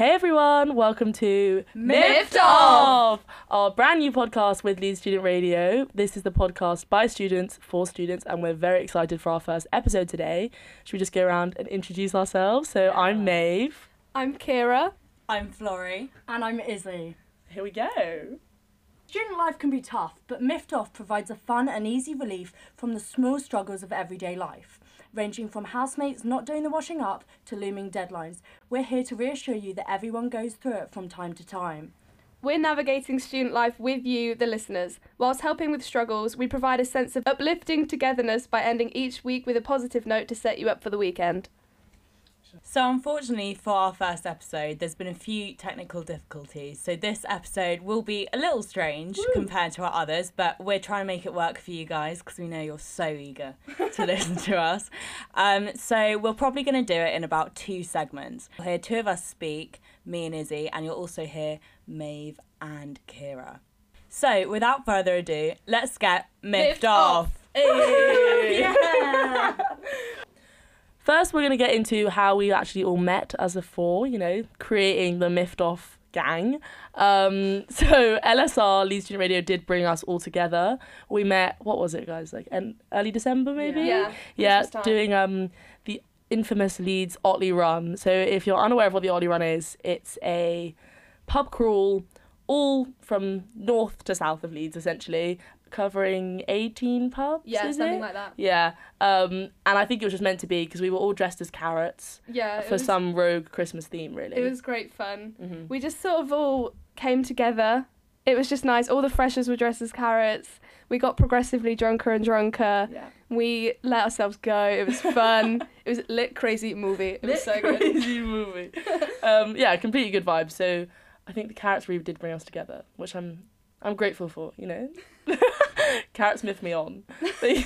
Hey everyone, welcome to Miffed Off! our brand new podcast with Leeds Student Radio. This is the podcast by students for students, and we're very excited for our first episode today. Should we just go around and introduce ourselves? So I'm Maeve. I'm Kira. I'm Florrie. And I'm Izzy. Here we go. Student life can be tough, but Miffed Off provides a fun and easy relief from the small struggles of everyday life. Ranging from housemates not doing the washing up to looming deadlines, we're here to reassure you that everyone goes through it from time to time. We're navigating student life with you, the listeners. Whilst helping with struggles, we provide a sense of uplifting togetherness by ending each week with a positive note to set you up for the weekend. So, unfortunately, for our first episode, there's been a few technical difficulties. So, this episode will be a little strange compared to our others, but we're trying to make it work for you guys because we know you're so eager to listen to us. Um, so, we're probably going to do it in about two segments. You'll hear two of us speak, me and Izzy, and you'll also hear Maeve and Kira. So, without further ado, let's get miffed, Miffed off. off. Hey. First, we're going to get into how we actually all met as a four, you know, creating the Miffed Off gang. Um, so LSR, Leeds Student Radio, did bring us all together. We met, what was it, guys? Like en- early December, maybe? Yeah. Yeah, time. doing um the infamous Leeds Otley Run. So if you're unaware of what the Otley Run is, it's a pub crawl all from north to south of Leeds, essentially, covering 18 pubs. Yeah, something it? like that. Yeah, um, and I think it was just meant to be because we were all dressed as carrots Yeah, for was, some rogue Christmas theme, really. it was great fun. Mhm. We just sort of all came together. It was just nice. All the freshers were dressed as carrots. We got progressively drunker and drunker. Yeah. We let ourselves go. It was fun. it was a lit crazy movie. It was so good. Crazy movie. um, yeah, completely good vibe. So I think the carrots really did bring us together, which I'm I'm grateful for. You know, carrots miff me on.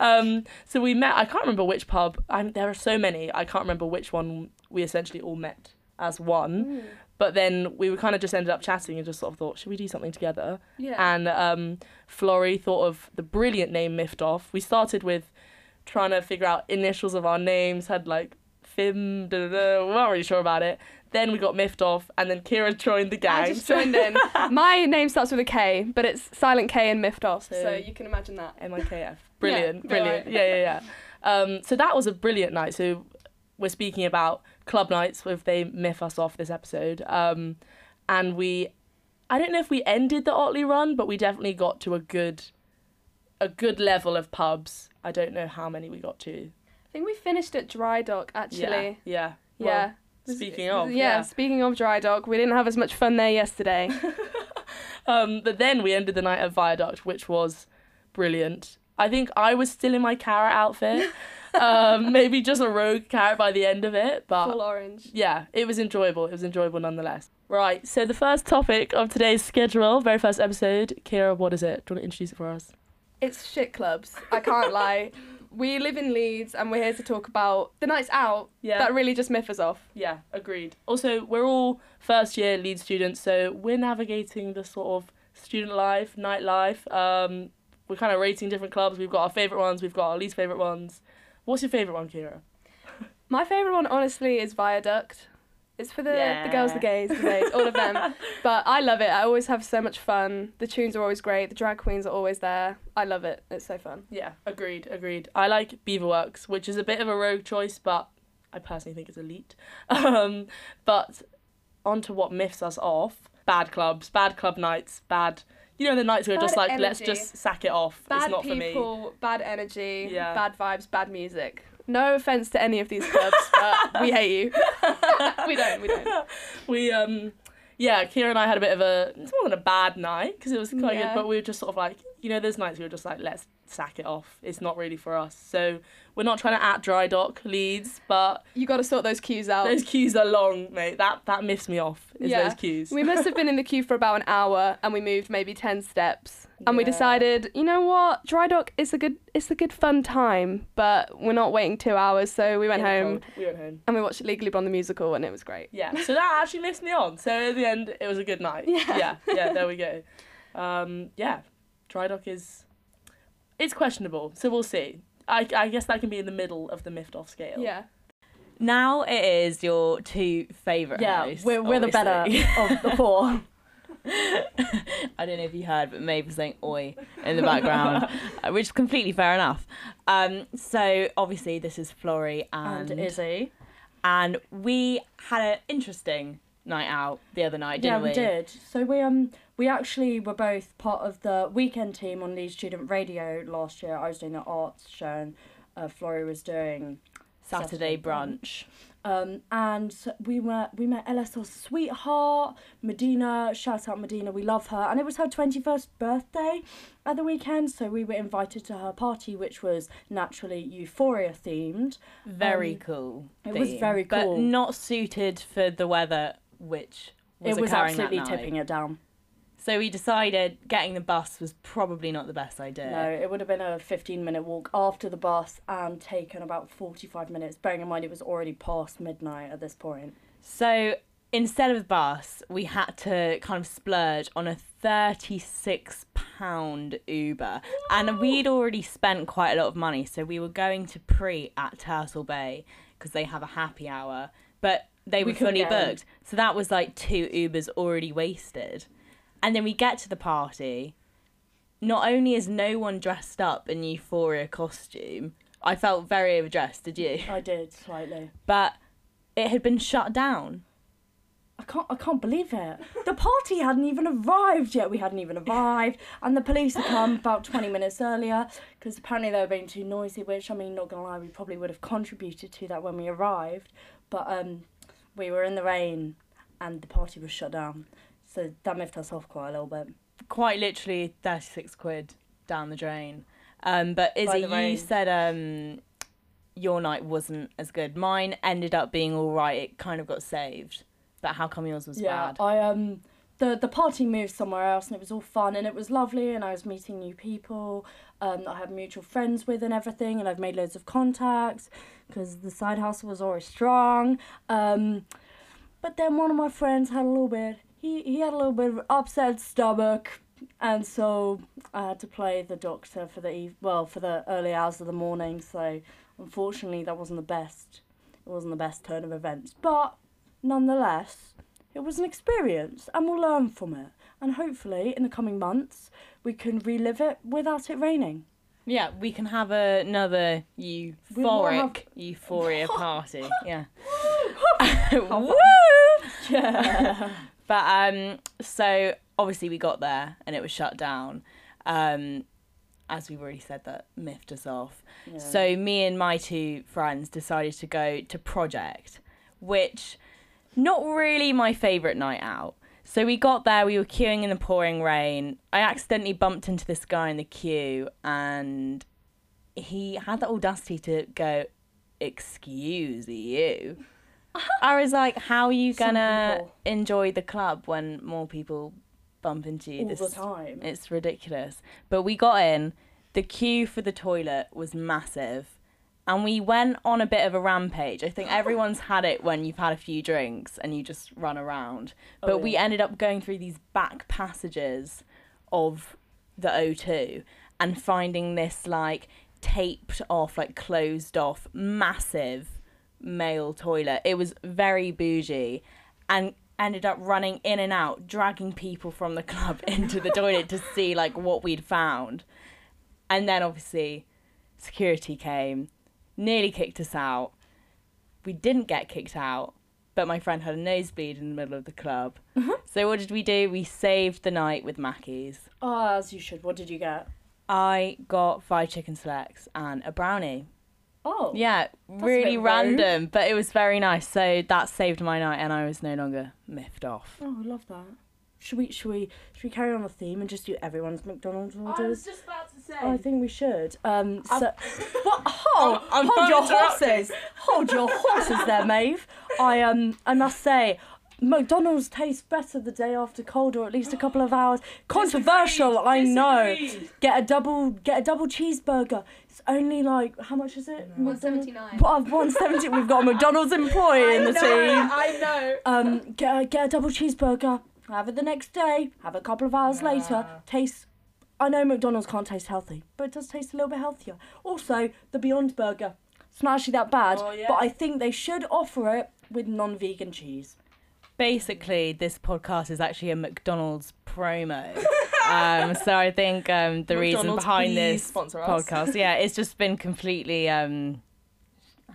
Um, so we met. I can't remember which pub. I'm, there are so many. I can't remember which one we essentially all met as one. But then we were kind of just ended up chatting and just sort of thought, should we do something together? Yeah. and um, Florrie thought of the brilliant name Miffed Off. We started with trying to figure out initials of our names, had like Fim, da, da, da, we weren't really sure about it. Then we got Miffed Off, and then Kira joined the gang. I just joined in. My name starts with a K, but it's silent K and miffed off, so, So- you can imagine that. M-I-K-F. Brilliant, Yeah, brilliant. right. Yeah, yeah, yeah. Um, so that was a brilliant night. So we're speaking about club nights if they miff us off this episode. Um, and we, I don't know if we ended the Otley run, but we definitely got to a good, a good level of pubs. I don't know how many we got to. I think we finished at Dry Dock actually. Yeah. Yeah. yeah. Speaking of, yeah, yeah. speaking of Dry Dock, we didn't have as much fun there yesterday. Um, but then we ended the night at Viaduct, which was brilliant. I think I was still in my carrot outfit. um, maybe just a rogue carrot by the end of it, but Full orange. yeah, it was enjoyable. It was enjoyable nonetheless. Right, so the first topic of today's schedule, very first episode, Kira, what is it? Do you want to introduce it for us? It's shit clubs. I can't lie. We live in Leeds and we're here to talk about the nights out Yeah. that really just miff us off. Yeah, agreed. Also, we're all first year Leeds students, so we're navigating the sort of student life, nightlife. Um, we're kind of rating different clubs. We've got our favourite ones, we've got our least favourite ones. What's your favourite one, Kira? My favourite one, honestly, is Viaduct. It's for the, the girls, the gays, the gays, all of them. But I love it. I always have so much fun. The tunes are always great. The drag queens are always there. I love it. It's so fun. Yeah, agreed, agreed. I like Beaverworks, which is a bit of a rogue choice, but I personally think it's elite. Um, but onto what miffs us off: bad clubs, bad club nights, bad. You know the nights where Bad just like let's just sack it off. Bad it's not for me. Bad people, bad energy, Yeah. bad vibes, bad music. No offense to any of these clubs, but we hate you. we don't. We don't. we um yeah kira and i had a bit of a it's more than a bad night because it was quite Yeah. good but we were just sort of like you know there's nights we were just like let's sack it off it's not really for us so we're not trying to at dry dock Leeds but You got to sort those queues out. those queues are long mate that that miffs me off is Yeah. those queues We must have been in the queue for about an hour, and we moved maybe ten steps. And we decided, you know what, dry dock is a good, it's a good fun time, but we're not waiting two hours, so we went home we went home. and we watched Legally Blonde the musical, and it was great. yeah. So that actually lifts me on. So at the end it was a good night. Yeah. yeah. Yeah there we go. Um yeah. Dry dock is it's questionable so we'll see. I, I guess that can be in the middle of the miffed off scale. Yeah. Now it is your two favourite Yeah, hosts. we're, we're the better of the four. I don't know if you heard, but Maeve was saying "oi" in the background, which is completely fair enough. Um, so obviously this is Florrie and and Izzy. and we had an interesting night out the other night, Yeah, didn't we? we did. So we um we actually were both part of the weekend team on Leeds Student Radio last year. I was doing the arts show and uh, Florrie was doing Saturday brunch. Um, and we met we met LSR's sweetheart, Medina. Shout out Medina, we love her. And it was her twenty first birthday at the weekend, so we were invited to her party, which was naturally Euphoria themed. Very Um, cool. it was very cool. but not suited for the weather, which was it was absolutely tipping it down. So we decided getting the bus was probably not the best idea. No, it would have been a fifteen minute walk after the bus and taken about forty five minutes. Bearing in mind it was already past midnight at this point. So instead of the bus, we had to kind of splurge on a thirty-six pound Uber, and we'd already spent quite a lot of money. So we were going to pre at Turtle Bay because they have a happy hour, but they were couldn't fully booked. So that was like two Ubers already wasted. And then we get to the party. Not only is no one dressed up in Euphoria costume, I felt very overdressed. Did you? I did slightly. But it had been shut down. I can't I can't believe it. The party hadn't even arrived yet. We hadn't even arrived, and the police had come about twenty minutes earlier because apparently they were being too noisy. Which I mean, not gonna lie, we probably would have contributed to that when we arrived. But um, we were in the rain, and the party was shut down, so that miffed us off quite a little bit. quite literally 36 quid down the drain. Um, but Izzy, you rain. said um, your night wasn't as good. Mine ended up being all right. It kind of got saved. But how come yours was yeah, bad? I um the the party moved somewhere else and it was all fun and it was lovely and I was meeting new people um that I had mutual friends with and everything and I've made loads of contacts because the side hustle was always strong. Um, but then one of my friends had a little bit he he had a little bit of upset stomach and so I had to play the doctor for the eve- well for the early hours of the morning. So unfortunately that wasn't the best. It wasn't the best turn of events, but nonetheless, it was an experience and we'll learn from it. And hopefully, in the coming months, we can relive it without it raining. Yeah, we can have another euphoric have- euphoria party. Yeah. Woo! Yeah. But um, so obviously we got there and it was shut down. Um, as we've already said, that miffed us off. So me and my two friends decided to go to Project, which not really my favourite night out. So we got there, we were queuing in the pouring rain. I accidentally bumped into this guy in the queue and he had the audacity to go, Excuse you. I was like, How are you Some gonna people. enjoy the club when more people bump into you? all This the time. it's ridiculous. But we got in. The queue for the toilet was massive. And we went on a bit of a rampage. I think everyone's had it when you've had a few drinks and you just run around. Oh, but Oh, we ended up going through these back passages of the O2 and finding this like taped off, like closed off, massive male toilet. It was very bougie and ended up running in and out, dragging people from the club into the toilet to see like what we'd found. And then obviously security came, nearly kicked us out. We didn't get kicked out, but my friend had a nosebleed in the middle of the club. Mm-hmm. So what did we do? We saved the night with Mackey's. Oh, as you should. What did you get? I got five chicken selects and a brownie. Oh. Yeah, really bit rude. random, but it was very nice. So that saved my night, and I was no longer miffed off. Oh, I love that. Should we should we should we carry on the theme and just do everyone's McDonald's orders? I was just about to say. Oh, I think we should. Um, so, what? I'm- Hold, I'm hold your horses. Hold your horses there, Maeve. I um, I must say, McDonald's tastes better the day after cold, or at least a couple of hours. Controversial, I know. Get a double, get a double cheeseburger. It's only like how much is it? One seventy nine. What? One seventy. We've got a McDonald's employee in the team. I know. Um, get a, get a double cheeseburger. Have it the next day. Have it a couple of hours later. Tastes. I know McDonald's can't taste healthy, but it does taste a little bit healthier. Also, the Beyond Burger. It's not actually that bad, Oh, yeah. but I think they should offer it with non-vegan cheese. Basically, this podcast is actually a McDonald's promo. um, so I think um, the reason McDonald's, behind please this podcast, yeah, it's just been completely um,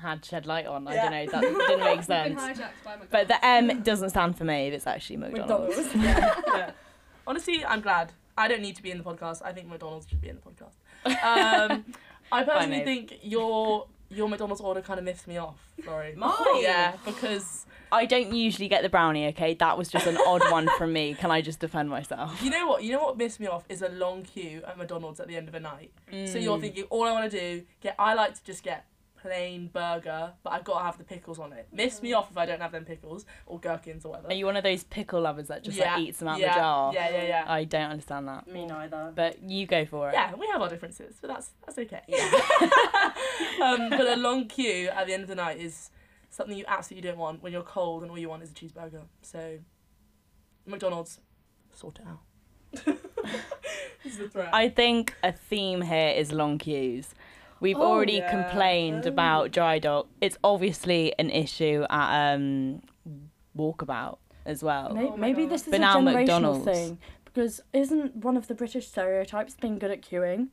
had shed light on. I don't know, that didn't make sense. But the M doesn't stand for me. It's actually McDonald's. McDonald's. yeah, yeah. Honestly, I'm glad. I don't need to be in the podcast. I think McDonald's should be in the podcast. Um, I personally mate. think your your McDonald's order kind of missed me off, Sorry. Mine? Yeah, because I don't usually get the brownie. Okay, that was just an odd one from me. Can I just defend myself? you know what? You know what missed me off is a long queue at McDonald's at the end of a night. So mm. you're thinking, all I want to do, get. I like to just get plain burger, but I've got to have the pickles on it. Miss me off if I don't have them pickles or gherkins or whatever. Are you one of those pickle lovers that just yeah, like eats them out yeah, the jar? Yeah, yeah, yeah. I don't understand that. Me neither. But you go for it. Yeah, we have our differences, but that's that's okay. um, but a long queue at the end of the night is something you absolutely don't want when you're cold and all you want is a cheeseburger. So, McDonald's, sort it out. this a threat. I think a theme here is long queues. We've Oh, already yeah. complained Oh. about dry dock. It's obviously an issue at um, Walkabout as well. May- Oh maybe God. this is But a now generational McDonald's. thing because isn't one of the British stereotypes being good at queuing?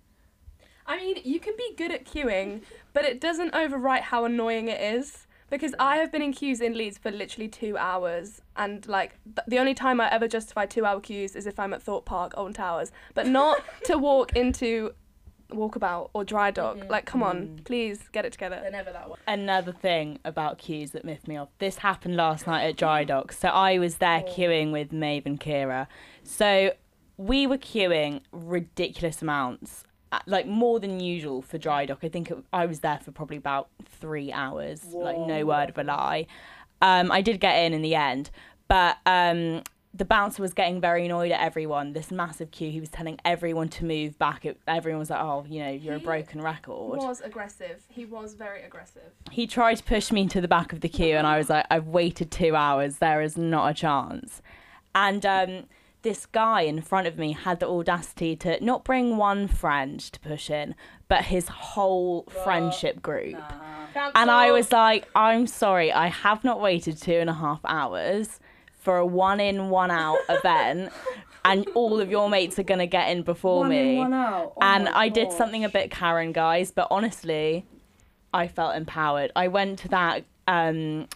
I mean, you can be good at queuing, but it doesn't overwrite how annoying it is. Because I have been in queues in Leeds for literally two hours, and like th- the only time I ever justify two-hour queues is if I'm at Thorpe Park, Alton Towers, but not to walk into Walkabout or Dry Dock. Mhm. Like, come on, Mm. please get it They're together. never that way. Another thing about queues that miffed me off. This happened last night at Dry Dock. So I was there Oh. queuing with Maeve and Kira. So we were queuing ridiculous amounts, uh, like more than usual for Dry Dock. I think it, I was there for probably about three hours, like no word of a lie. Um, I did get in in the end, but um, the bouncer was getting very annoyed at everyone. This massive queue, he was telling everyone to move back. It, everyone was like, "Oh, you know, you're a broken record." He was aggressive. He was very aggressive. he tried to push me to the back of the queue and i was like i've waited two hours there is not a chance and um, this guy in front of me had the audacity to not bring one friend to push in but his whole friendship group and i was like i'm sorry i have not waited two and a half hours for a one in one out event and all of your mates are going to get in before one me in, one out. Oh and I did something a bit Karen, guys, but honestly, I felt empowered. I went to that. Um,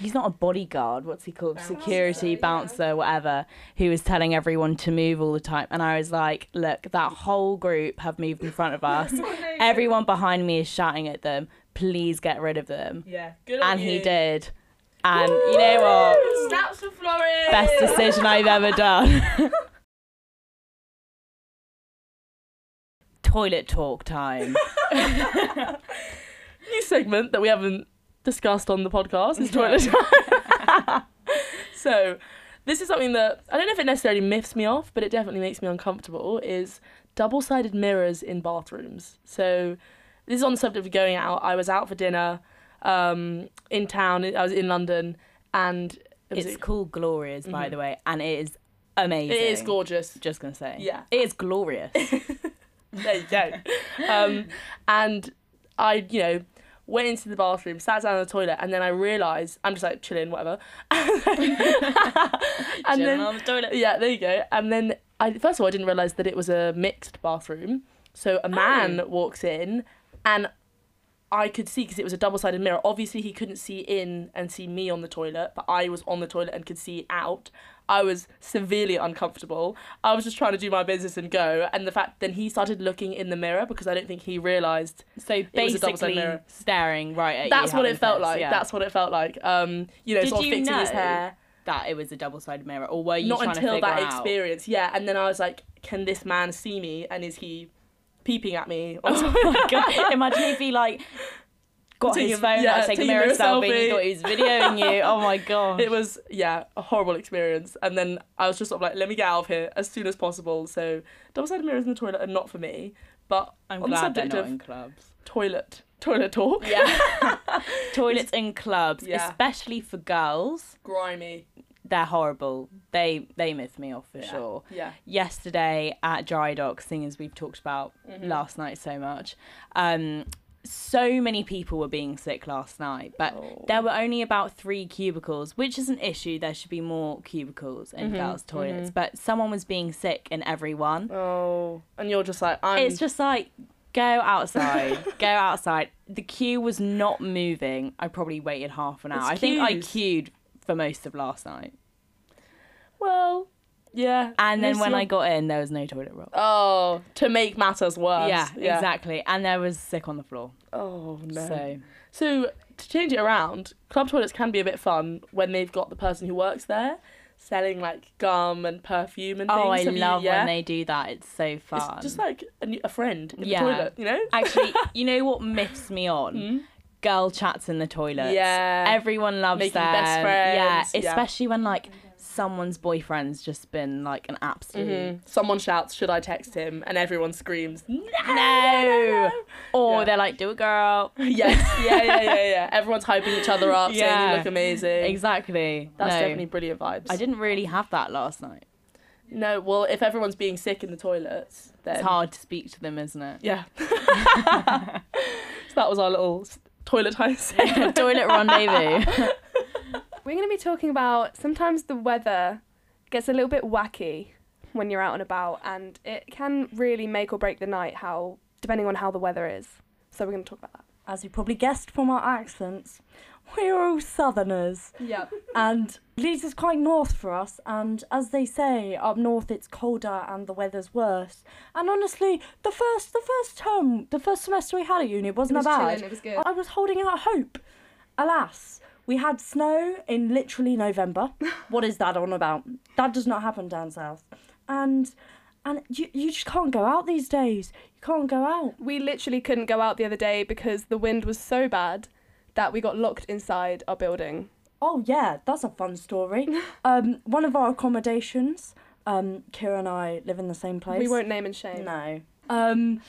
he's not a bodyguard. What's he called? Bouncer, Security yeah. bouncer, whatever. Who was telling everyone to move all the time, and I was like, "Look, that whole group have moved in front of us. Everyone behind me is shouting at them. Please get rid of them." Yeah, good on And he did. And you know what? Snaps for Florrie. Best decision I've ever done. Toilet talk time. New segment that we haven't discussed on the podcast is toilet time. so, this is something that I don't know if it necessarily miffs me off, but it definitely makes me uncomfortable. Is double-sided mirrors in bathrooms. So, this is on the subject of going out. I was out for dinner um, in town. I was in London, and it was It's called Glorious, by Mhm. the way, and it is amazing. it is gorgeous. Just gonna say. Yeah. It is glorious. there you go. Um, and I, you know, went into the bathroom, sat down on the toilet, and then I realised I'm just like chilling, whatever. and Chilling then, on the toilet. yeah, there you go. And then I first of all I didn't realise that it was a mixed bathroom. So a man Oh. walks in, and I could see because it was a double-sided mirror. Obviously, he couldn't see in and see me on the toilet, but I was on the toilet and could see out. I was severely uncomfortable. I was just trying to do my business and go, and the fact then he started looking in the mirror because I don't think he realised. So was a basically mirror. staring right at you. That's what it felt sex, like. yeah. That's what it felt like. Um, you know, Did sort of you fixing his hair. that it was a double-sided mirror, or were you Not until that out? experience, yeah. And then I was like, can this man see me? And is he peeping at me? Oh my god! Imagine if he like got his phone yeah, out, taking a mirror selfie, selfie. he thought he was videoing you. Oh my god! it was yeah a horrible experience and then i was just sort of like let me get out of here as soon as possible so double-sided mirrors in the toilet are not for me but I'm on the glad they're subject not of in clubs. toilet toilet talk Yeah. Toilets in clubs, Yeah. especially for girls, grimy they're horrible. They they miff me off for Yeah. sure. yeah Yesterday at Dry Dock, seeing as we've talked about Mhm. last night so much, um, so many people were being sick last night, but Oh. there were only about three cubicles, which is an issue. There should be more cubicles in Mhm, girls' toilets, mhm. but someone was being sick in every one. Oh, and you're just like I'm. It's just like go outside, go outside. The queue was not moving. I probably waited half an hour. It's I think I queued for most of last night, well, yeah. and then when I got in, there was no toilet roll. Oh, to make matters worse. Yeah, exactly. And there was sick on the floor. Oh no. So So to change it around, club toilets can be a bit fun when they've got the person who works there selling like gum and perfume and things. oh, I Have you- love yeah? when they do that. It's so fun. It's just like a, a friend in Yeah. the toilet, you know? Actually, you know what myths me on? Mm. Girl chats in the toilet. Yeah. Everyone loves that. Making them. best Yeah, friends, yeah. especially when like someone's boyfriend's just been like an absolute Mhm. Someone shouts, "Should I text him?" and everyone screams, "No!" no. Or Yeah. they're like, do it, girl. yes, yeah, yeah, yeah, yeah. Everyone's hyping each other up, saying Yeah. you look amazing. Exactly. That's no, definitely brilliant vibes. I didn't really have that last night. No, well, if everyone's being sick in the toilets, then It's hard to speak to them, isn't it? Yeah. so that was our little toilet segment. Toilet rendezvous. We're going to be talking about sometimes the weather gets a little bit wacky when you're out and about, and it can really make or break the night. How depending on how the weather is. So we're going to talk about that. As you probably guessed from our accents, we're all southerners. Yeah. And Leeds is quite north for us, and as they say, up north it's colder and the weather's worse. And honestly, the first the first term, the first semester we had at uni wasn't it was that bad. chilling, it was good. I was holding out hope. Alas, we had snow in literally November. what is that on about? That does not happen down south. And and you, you just can't go out these days. You can't go out. We literally couldn't go out the other day because the wind was so bad that we got locked inside our building. Oh yeah, that's a fun story. um, one of our accommodations, um, Kira and I live in the same place. We won't name and shame. No. Um,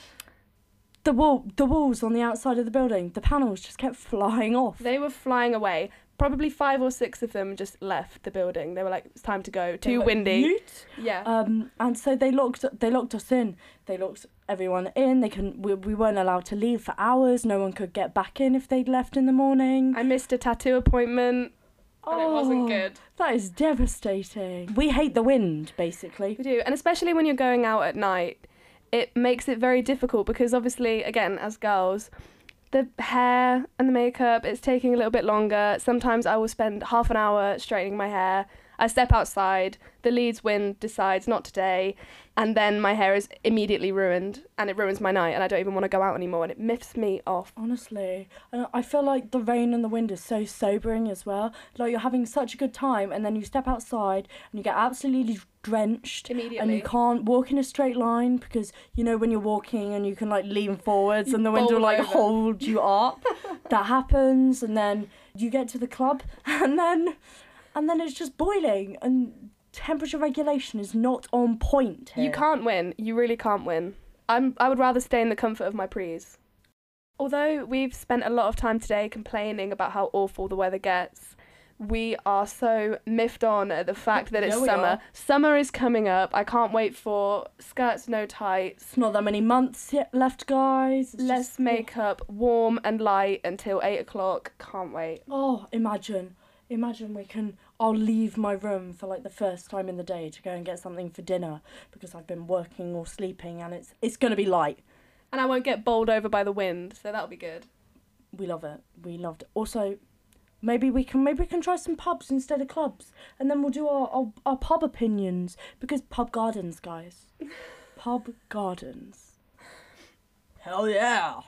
the wall, the walls on the outside of the building, the panels just kept flying off. They were flying away. Probably five or six of them just left the building. They were like, "It's time to go. Too like, windy." "Yeet." Yeah. Um, and so they locked they locked us in. They locked everyone in. They couldn't. We, we weren't allowed to leave for hours. No one could get back in if they'd left in the morning. I missed a tattoo appointment, and it wasn't Oh, good. That is devastating. We hate the wind, basically. We do, and especially when you're going out at night, it makes it very difficult because obviously, again, as girls, the hair and the makeup it's taking a little bit longer. Sometimes I will spend half an hour straightening my hair. I step outside, the Leeds wind decides not today, and then my hair is immediately ruined, and it ruins my night, and I don't even want to go out anymore, and it miffs me off. Honestly, and I feel like the rain and the wind is so sobering as well. Like you're having such a good time, and then you step outside and you get absolutely drenched, and you can't walk in a straight line because you know when you're walking and you can like lean forwards and the wind will like over. hold you up. that happens, and then you get to the club, and then and then it's just boiling, and temperature regulation is not on point. You can't win. You really can't win. I'm. I would rather stay in the comfort of my prees. Although we've spent a lot of time today complaining about how awful the weather gets, we are so miffed on at the fact that it's Yeah, summer. are. Summer is coming up. I can't wait for skirts, no tights, It's not that many months yet left, guys. It's less just- makeup, warm and light until eight o'clock. Can't wait. Oh, imagine. Imagine we can. I'll leave my room for like the first time in the day to go and get something for dinner because I've been working or sleeping and it's it's gonna be light. And I won't get bowled over by the wind, so that'll be good. We love it. We loved it. Also, maybe we can maybe we can try some pubs instead of clubs, and then we'll do our our, our pub opinions because pub gardens, guys. pub gardens. Hell yeah!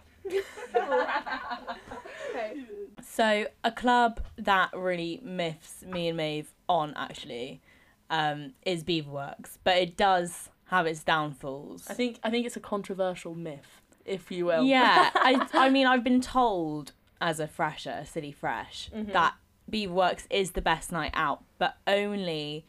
So a club that really miffs me and Maeve on actually um, is Beaverworks, but it does have its downfalls. I think I think it's a controversial myth, if you will. Yeah, I I mean I've been told as a fresher, a city fresh, Mhm. that Beaverworks is the best night out, but only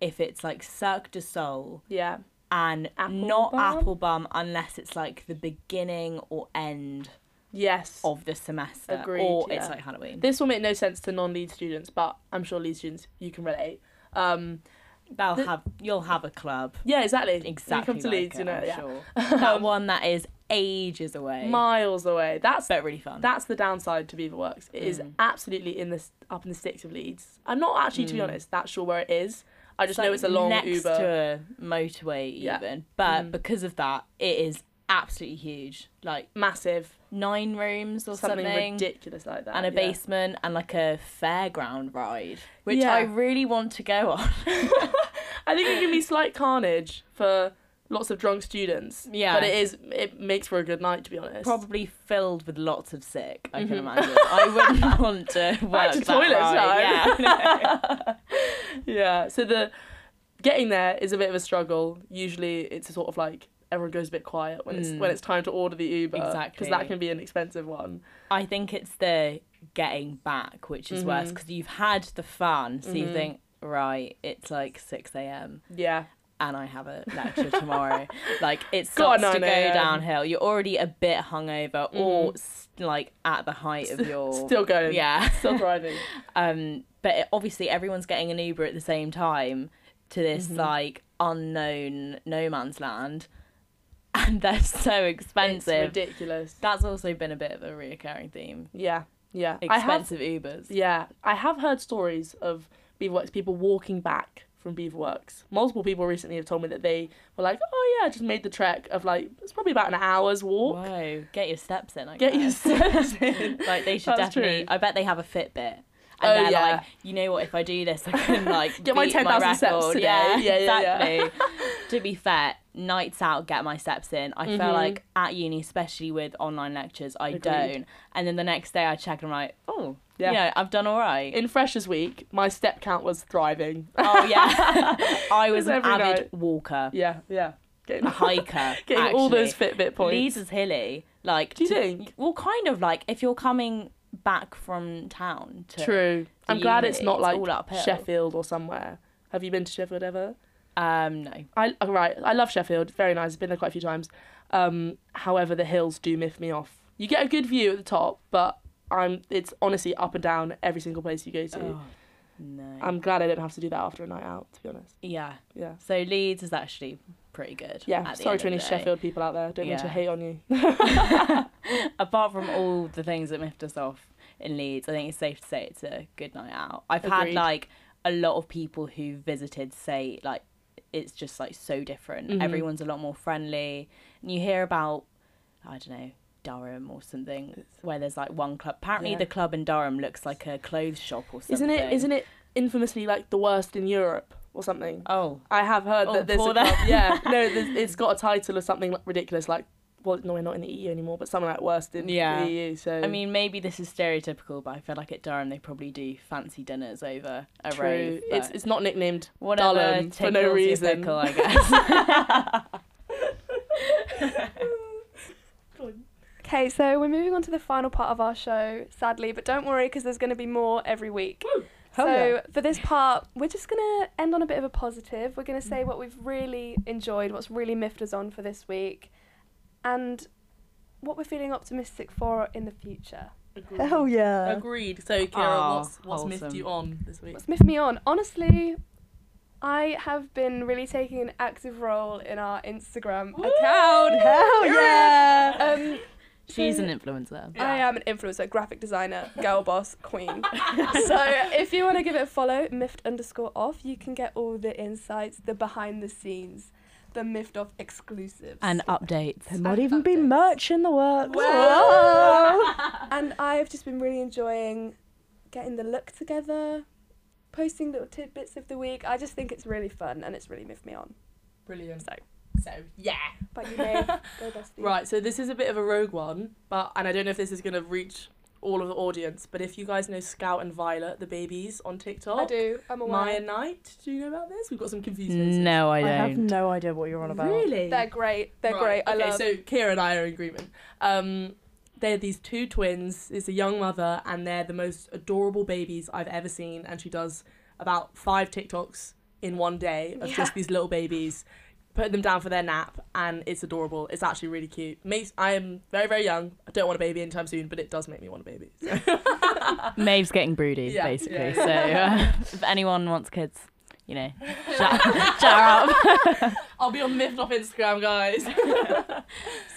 if it's like Cirque du Soul Yeah. And Apple not Bum? Apple Bum unless it's like the beginning or end Yes. of the semester Agreed, or yeah. it's like Halloween. This will make no sense to non-lead students, but I'm sure lead students you can relate. Um, They'll the- have you'll have a club yeah, exactly. exactly You come to like Leeds, it, you know. I'm yeah. sure. that one that is ages away. miles away. That's but really fun. that's the downside to Beaver Works. It is Mm. absolutely in this up in the sticks of Leeds. I'm not actually, to be Mm. honest, that sure where it is. I just like know it's a long next Uber. to a motorway Yeah. even. But Mhm. because of that, it is absolutely huge. Like Massive, nine rooms or something, something. ridiculous like that. and a yeah. basement and like a fairground ride, which Yeah. I really want to go on. I think it can be slight carnage for lots of drunk students. Yeah. but it is. It makes for a good night, to be honest. Probably filled with lots of sick. I can Mhm. imagine. I wouldn't want to work to that toilet ride. time. Yeah. yeah. So the getting there is a bit of a struggle. Usually, it's a sort of like everyone goes a bit quiet when it's Mm. when it's time to order the Uber. Exactly. Because that can be an expensive one. I think it's the getting back which is worse Mhm. because you've had the fun, so you Mhm. think, right, it's like six a.m. Yeah. and I have a lecture tomorrow. like it starts to 9 go downhill. You're already a bit hungover or s- like at the height of your Still going. yeah. Still driving. Um, but obviously everyone's getting an Uber at the same time to this Mhm. like unknown no man's land, and they're so It's expensive. ridiculous. That's also been a bit of a reoccurring theme. Yeah. Yeah. I have Expensive Ubers. Yeah, I have heard stories of Beaverworks people walking back from Beaverworks. Multiple people recently have told me that they were like, "Oh yeah, I just made the trek of like it's probably about an hour's walk. Whoa, get your steps in. I Get your steps in." like they should That's definitely. true. I bet they have a Fitbit. And Oh, they're yeah. like, you know what? If I do this, I can like Get my 10,000 steps today. Yeah, Yeah, yeah, yeah. exactly. to be fair, nights out, get my steps in. I feel Mhm. like at uni, especially with online lectures, I Agreed. don't. And then the next day, I check and I'm like, oh, Yeah. yeah, I've done all right. In Freshers Week, my step count was thriving. oh yeah, I was an avid night. walker, Yeah, yeah. Getting, a hiker, getting all those. Fitbit points. Leeds is hilly. Like, Do you to- think? Well, kind of like if you're coming back from town to True. I'm glad it's not it's like all uphill. Sheffield or somewhere. Have you been to Sheffield ever? Um, no. I oh, right. I love Sheffield. Very nice. I've been there quite a few times. Um, however, the hills do miff me off. You get a good view at the top, but I'm. It's honestly up and down every single place you go to. Oh, no. I'm glad I don't have to do that after a night out. To be honest. yeah. Yeah. So Leeds is actually pretty good. Yeah. Sorry to any. Sheffield people out there. Don't mean to hate on you. Apart from all the things that miffed us off in Leeds, I think it's safe to say it's a good night out. I've had like a lot of people who visited say like it's just like so different. Mhm. Everyone's a lot more friendly. And you hear about I don't know Durham or something where there's like one club. Apparently, Yeah. the club in Durham looks like a clothes shop or something. Isn't it? Isn't it infamously like the worst in Europe or something? Oh, I have heard Oh, that there's for a club. that. Yeah. No, there's, it's got a title of something ridiculous, like well, no, we're not in the EU anymore, but something like worst in Yeah. the EU. So I mean, maybe this is stereotypical, but I feel like at Durham they probably do fancy dinners over a true. rave. It's it's not nicknamed whatever Durham for no tickles your reason. pickle, I guess. Okay, so we're moving on to the final part of our show, sadly, but don't worry because there's going to be more every week. Hell so yeah. for this part, we're just going to end on a bit of a positive. We're going to say what we've really enjoyed, what's really miffed us on for this week, and what we're feeling optimistic for in the future. Agreed. yeah. Agreed. So, Kira, Aw, what's what's miffed you on this week? What's miffed me on? Honestly, I have been really taking an active role in our Instagram account. Hell yeah. Um, She's an influencer. I am an influencer, graphic designer, girl boss, queen. so if you want to give it a follow, miffed underscore off, you can get all the insights, the behind the scenes, the miffed off exclusives. And updates. There might And even be updates. merch in the works. Whoa. and I've just been really enjoying getting the look together, posting little tidbits of the week. I just think it's really fun and it's really miffed me on. Brilliant. So, So, yeah. but you may go bestie. Right, so this is a bit of a rogue one, but and I don't know if this is gonna reach all of the audience, but if you guys know Scout and Violet, the babies on TikTok, I do. I'm aware. Maya Knight, do you know about this? We've got some confused faces. No, I don't. I have no idea what you're on about. Really? They're great. They're Right, great. I okay, love. so Kira and I are in agreement. Um, they're these two twins. It's a young mother, and they're the most adorable babies I've ever seen. And she does about five TikToks in one day of Yeah. just these little babies, putting them down for their nap, and it's adorable. It's actually really cute. Makes I am very very young. I don't want a baby anytime soon, but it does make me want a baby. So. Maeve's getting broody, Yeah, basically. yeah. So uh, if anyone wants kids, you know, shout, shout out. I'll be on Miffed Off Instagram, guys.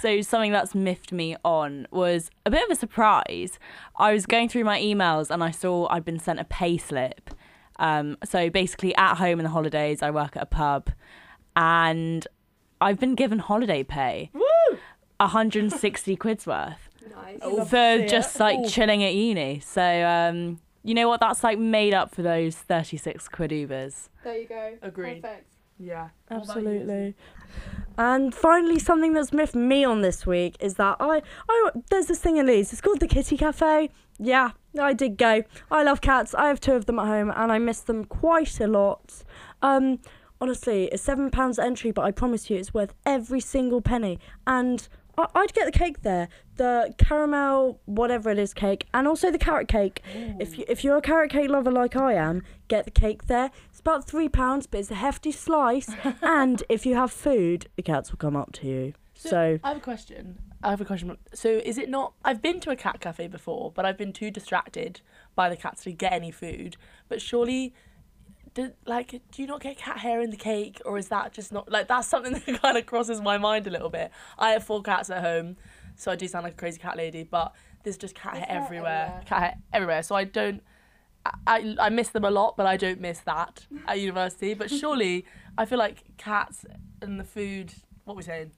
So something that's miffed me on was a bit of a surprise. I was going through my emails and I saw I'd been sent a pay slip. Um, so basically, at home in the holidays, I work at a pub, and I've been given holiday pay. Woo! 160 quid's worth Nice. Oh. for see just it. like Ooh. chilling at uni. So um, you know what? That's like made up for those 36 quid Ubers. There you go. Agreed. Perfect. Yeah. Absolutely. And finally, something that's miffed me on this week is that I, I there's this thing in Leeds. It's called the Kitty Cafe. Yeah, I did go. I love cats. I have two of them at home, and I miss them quite a lot. Um, honestly, it's seven pounds entry, but I promise you, it's worth every single penny. And I, I'd get the cake there, the caramel whatever it is cake, and also the carrot cake. If mm. you if you're a carrot cake lover like I am, get the cake there. It's about three pounds, but it's a hefty slice. and if you have food, the cats will come up to you. So, I have a question. I have a question. So is it not? I've been to a cat cafe before, but I've been too distracted by the cats to get any food. But surely, like, do you not get cat hair in the cake, or is that just not like that's something that kind of crosses my mind a little bit? I have four cats at home, so I do sound like a crazy cat lady, but there's just cat hair everywhere, everywhere. cat hair everywhere. So I don't. I, I, I miss them a lot, but I don't miss that at university. But surely, I feel like cats and the food. What are we saying?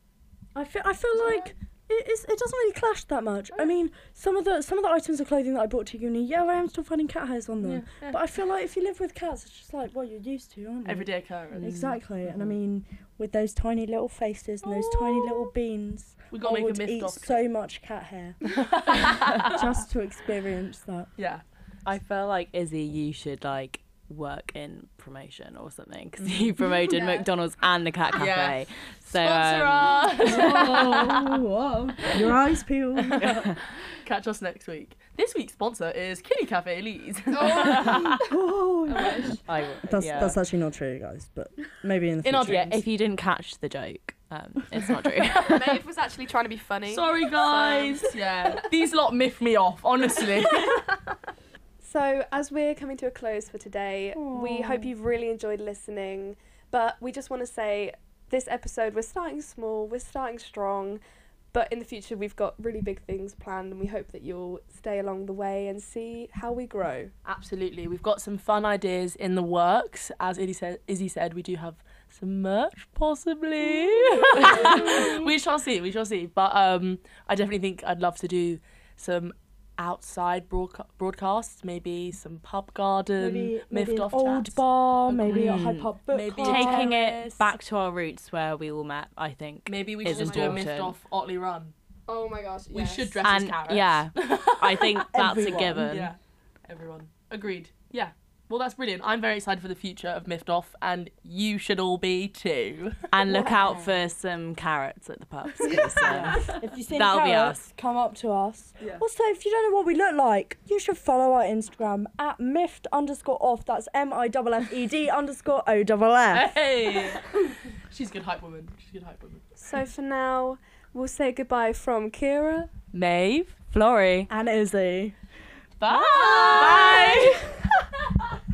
I feel I feel like it, it's, it doesn't really clash that much. I mean, some of the some of the items of clothing that I bought to uni, yeah, I am still finding cat hairs on them. But I feel like if you live with cats, it's just like what you're used to, aren't you? Everyday occurrence. Mm-hmm. Exactly, and I mm-hmm. mean, with those tiny little faces and those tiny little beans, We gotta make a would myth eat doc. so much cat hair just to experience that. Yeah. I feel like Izzy, you should like work in promotion or something because he promoted Yeah. McDonald's and the cat Yeah. cafe. So Sponsor um, us. whoa, your eyes peeled. Catch us next week. This week's sponsor is Kitty Cafe Leeds. oh, I will- that's yeah. that's actually not true, guys. But maybe in the future. our yeah. If you didn't catch the joke, um, it's not true. Maeve was actually trying to be funny. Sorry, guys. yeah. These lot miff me off, honestly. So, as we're coming to a close for today, we hope you've really enjoyed listening. But we just want to say this episode, we're starting small, we're starting strong. But in the future, we've got really big things planned, and we hope that you'll stay along the way and see how we grow. Absolutely. We've got some fun ideas in the works. As Izzy said, Izzy said we do have some merch, possibly. we shall see. We shall see. But um, I definitely think I'd love to do some outside broadca- broadcasts, maybe some pub garden, maybe, maybe miffed an old chats. bar, maybe a Agreed. high pub book Maybe club. Taking it back to our roots where we all met, I think. Maybe we should just do a miffed off Otley run. Oh my gosh, We should dress as And carrots. yeah, I think that's a given. Yeah, everyone. Agreed. Yeah. Well, that's brilliant. I'm very excited for the future of Miffed Off, and you should all be too. And look out for some carrots at the pubs. 'cause, um, If you see That'll be carrots, us. come up to us. Yeah. Also, if you don't know what we look like, you should follow our Instagram at miffed underscore off. That's M I F F E D underscore O F F. Hey! She's a good hype woman. She's a good hype woman. So for now, we'll say goodbye from Kira. Maeve. Florrie. And Izzy. Bye. Bye.